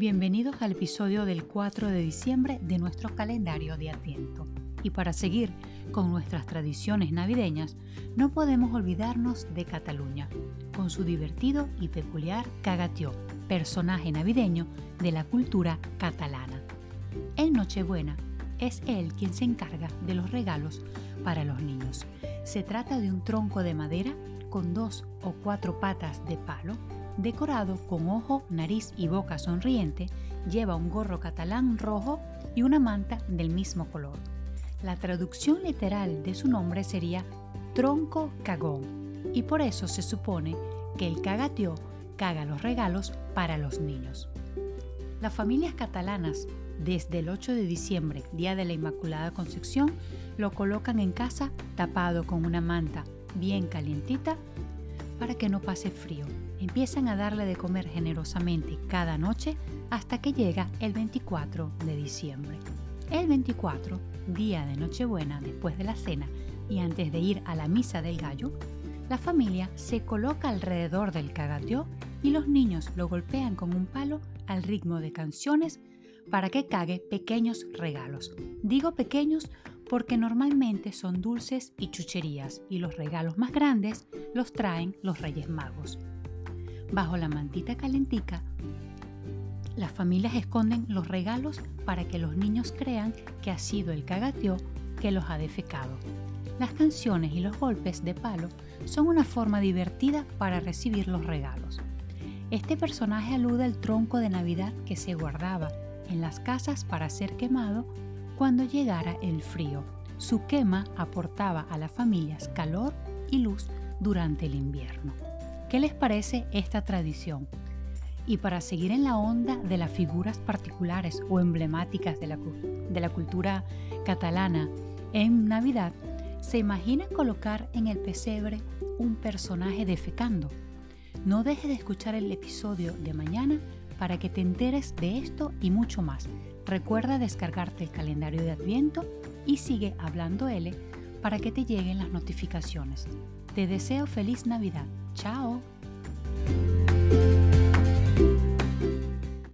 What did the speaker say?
Bienvenidos al episodio del 4 de diciembre de nuestro calendario de Adviento. Y para seguir con nuestras tradiciones navideñas, no podemos olvidarnos de Cataluña, con su divertido y peculiar Cagatió, personaje navideño de la cultura catalana. En Nochebuena es él quien se encarga de los regalos para los niños. Se trata de un tronco de madera con dos o cuatro patas de palo, decorado con ojo, nariz y boca sonriente, lleva un gorro catalán rojo y una manta del mismo color. La traducción literal de su nombre sería tronco cagón y por eso se supone que el cagatió caga los regalos para los niños. Las familias catalanas desde el 8 de diciembre, día de la Inmaculada Concepción, lo colocan en casa tapado con una manta bien calientita para que no pase frío. Empiezan a darle de comer generosamente cada noche hasta que llega el 24 de diciembre. El 24, día de Nochebuena, después de la cena y antes de ir a la misa del gallo, la familia se coloca alrededor del cagateó y los niños lo golpean con un palo al ritmo de canciones para que cague pequeños regalos. Digo pequeños porque normalmente son dulces y chucherías y los regalos más grandes los traen los Reyes Magos. Bajo la mantita calentica, las familias esconden los regalos para que los niños crean que ha sido el cagateó que los ha defecado. Las canciones y los golpes de palo son una forma divertida para recibir los regalos. Este personaje alude al tronco de Navidad que se guardaba en las casas para ser quemado cuando llegara el frío. Su quema aportaba a las familias calor y luz durante el invierno. ¿Qué les parece esta tradición? Y para seguir en la onda de las figuras particulares o emblemáticas de la, de la cultura catalana en Navidad, ¿se imagina colocar en el pesebre un personaje defecando? No deje de escuchar el episodio de mañana para que te enteres de esto y mucho más. Recuerda descargarte el calendario de Adviento y sigue hablando L para que te lleguen las notificaciones. Te deseo feliz Navidad. Chao.